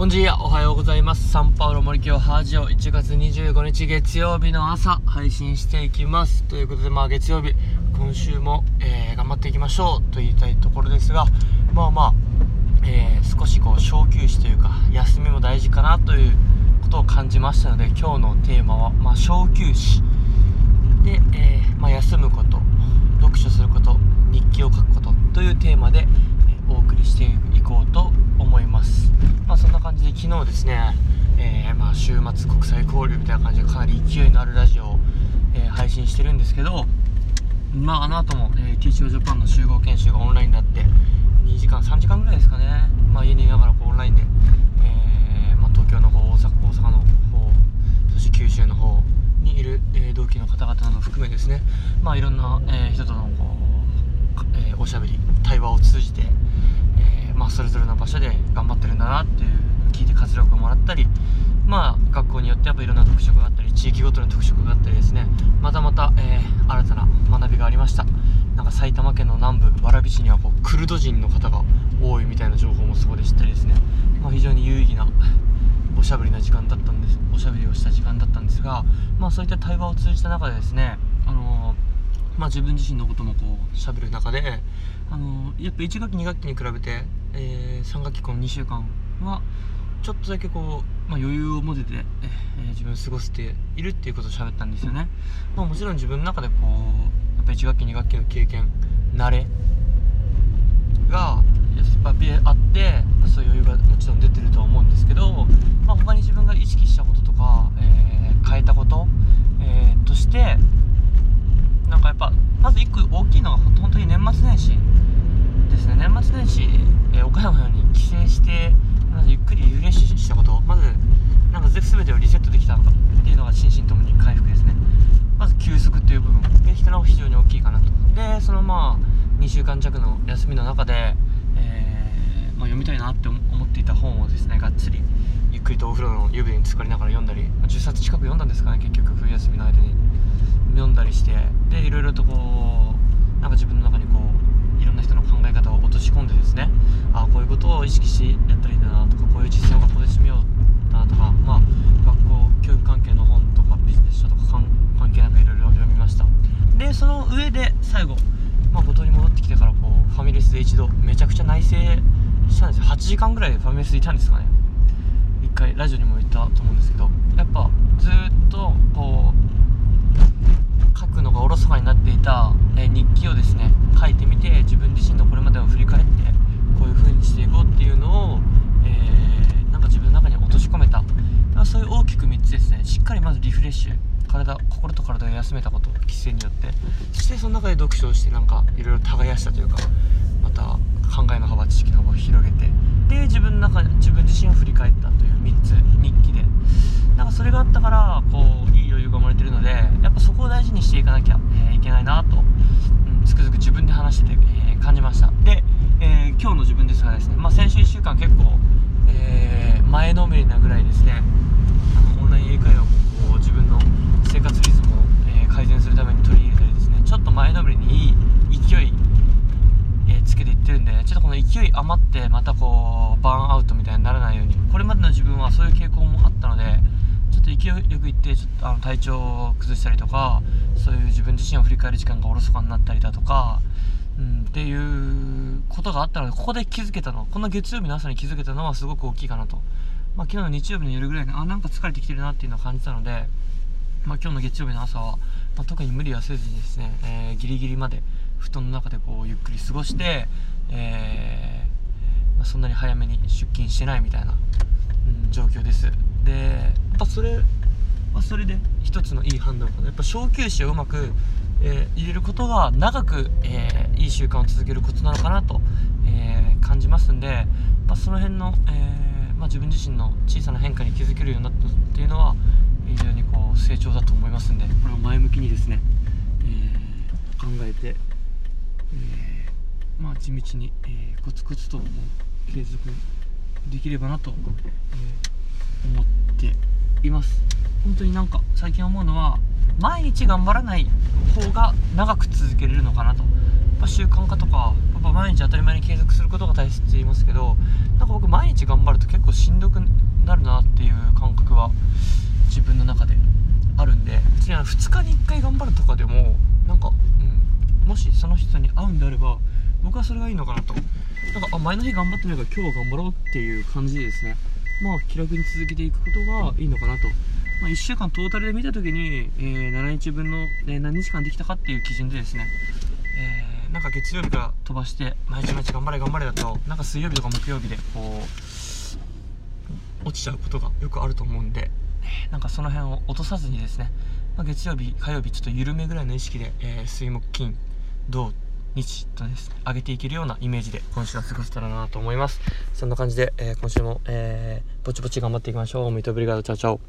ボンジーおはようございます。サンパウロ森京ハージオ1月25日月曜日の朝配信していきます。ということでまあ月曜日今週も、えー、頑張っていきましょうと言いたいところですがまあまあ、えー、少しこう小休止というか休みも大事かなということを感じましたので今日のテーマはまあ小休止で、えー、まあ、休むこと読書すること日記を書くことというテーマでお送りしていこうと思います。まあ、そんな感じで昨日ですね、えー、まあ、週末国際交流みたいな感じでかなり勢いのあるラジオを、えー、配信してるんですけど、まあ、あの後も、えー、TCO ジャパンの集合研修がオンラインであって2時間3時間ぐらいですかね、まあ、家にいながらこうオンラインで、えまあ、東京の方大阪大阪の方そして九州の方にいる、え同期の方々など含めですね、まあ、いろんな、え人とのこう、えおしゃべり対話を通じてえまあ、それぞれの場所で頑張ってるんだなって力をもらったりまあ学校によってやっぱいろんな特色があったり地域ごとの特色があったりですね。またまた、えー、新たな学びがありました。なんか埼玉県の南部蕨市にはこうクルド人の方が多いみたいな情報もそこで知ったりですね、まあ、非常に有意義なおしゃべりな時間だったんですおしゃべりをした時間だったんですがまあそういった対話を通じた中でですねあのー、まあ自分自身のこともこうしゃべる中であのー、やっぱ1学期2学期に比べてえー、3学期この2週間はちょっとだけこう、まあ、余裕を持てて、えー、自分を過ごせているっていうことを喋ったんですよね、まあ、もちろん自分の中でこうやっぱり1学期2学期の経験慣れがやっぱりあってそういう余裕がもちろん出てるとは思うんですけど、まあ、他に自分が意識したこととか、えー、変えたこと、えー、としてなんかやっぱまず1個大きいのは本当に年末年始ですね。年末年始、えー、岡山に帰省してまずゆっくりリフレッシュしたことまずなんか全てをリセットできたのかっていうのが心身ともに回復ですねまず休息っていう部分できたのが非常に大きいかなとでそのまあ2週間弱の休みの中で、えー、まあ、読みたいなって思っていた本をですねがっつりゆっくりとお風呂の湯船に浸かりながら読んだり、まあ、10冊近く読んだんですかね結局冬休みの間に。読んだりしてでいろいろとこうなんか自分の中にこういろんな人の考え方を落とし込んでですねああこういうことを意識しやったらいいんだなとかこういう実践を学校でしてみようだなとかまあ学校教育関係の本とかビジネス書とか関係なくいろいろ読みました。でその上で最後、まあ、五島に戻ってきてからこうファミレスで一度めちゃくちゃ内省したんですよ。8時間ぐらいでファミレスいたんですかね。一回ラジオにも言ったと思うんですけどやっぱずっとこう書くのがおろそかになっていた、え日記をですね書いてみて自分自身のこれまでを振り返ってこういう風にしていこうっていうのを、えー、なんか自分の中に落とし込めたそういう大きく3つですねしっかりまずリフレッシュ体心と体を休めたこと規制によって。そしてその中で読書をしてなんかいろいろ耕したというかまた考えの幅知識の幅を広げて。で自分の中自分自身を振り返ったという3つ日記で。なんかそれがあったからこういい余裕が生まれてるのでやっぱそこを大事にしていかなきゃ、えー、いけないなと。つくづく自分で話してて、えー、感じました。で、えー、今日の自分ですがですね、まあ、先週1週間結構、えー、前のめりなぐらいですねあのオンライン英会話もこう自分の生活リズムを、え改善するために取り入れたりですねちょっと前のめりにいい勢い、えつけていってるんでちょっとこの勢い余ってまたこうバーンアウトみたいにならないようにこれまでの自分はそういう傾向もあったのでちょっと勢いよく行ってちょっとあの体調を崩したりとかそういう自分自身を振り返る時間がおろそかになったりだとか、うん、っていうことがあったのでここで気づけたのこの月曜日の朝に気づけたのはすごく大きいかなと、まあ、昨日の日曜日の夜ぐらいにあなんか疲れてきてるなっていうのを感じたので、まあ、今日の月曜日の朝は、まあ、特に無理はせずにですね、えー、ギリギリまで布団の中でこうゆっくり過ごして、えー、ま、そんなに早めに出勤してないみたいな、うん、状況です。でやっぱそれはそれで一つのいい判断かな。やっぱ小休止をうまく、えー、入れることが長く、えー、いい習慣を続けるコツなのかなと、えー、感じますんで、まあ、その辺の、えまあ、自分自身の小さな変化に気づけるようになったっていうのは非常にこう成長だと思いますんで。これを前向きにですね、え考えて、えまあ、地道に、えーコツコツと継続できればなと、え思っています。本当になんか最近思うのは毎日頑張らない方が長く続けれるのかなと。ぱ習慣化とかやっぱ毎日当たり前に継続することが大切って言いますけどなんか僕毎日頑張ると結構しんどくなるなっていう感覚は自分の中であるんで。別に2日に1回頑張るとかでもなんか、うん、もしその人に会うんであれば僕はそれがいいのかなと。なんかあ前の日頑張ってないから今日は頑張ろうっていう感じでですね。まあ気楽に続けていくことがいいのかなと、まあ、1週間トータルで見た時に、えー、7日分の、えー、何日間できたかっていう基準でですね、えー、なんか月曜日から飛ばして毎日毎日頑張れ頑張れだとなんか水曜日とか木曜日でこう落ちちゃうことがよくあると思うんでなんかその辺を落とさずにですね、まあ、月曜日火曜日ちょっと緩めぐらいの意識で、え、水木金土日とですね上げていけるようなイメージで今週は過ごせたらなと思います。そんな感じで、えー、今週も、えー、ぼちぼち頑張っていきましょう。 Muito obrigado tchau tchau。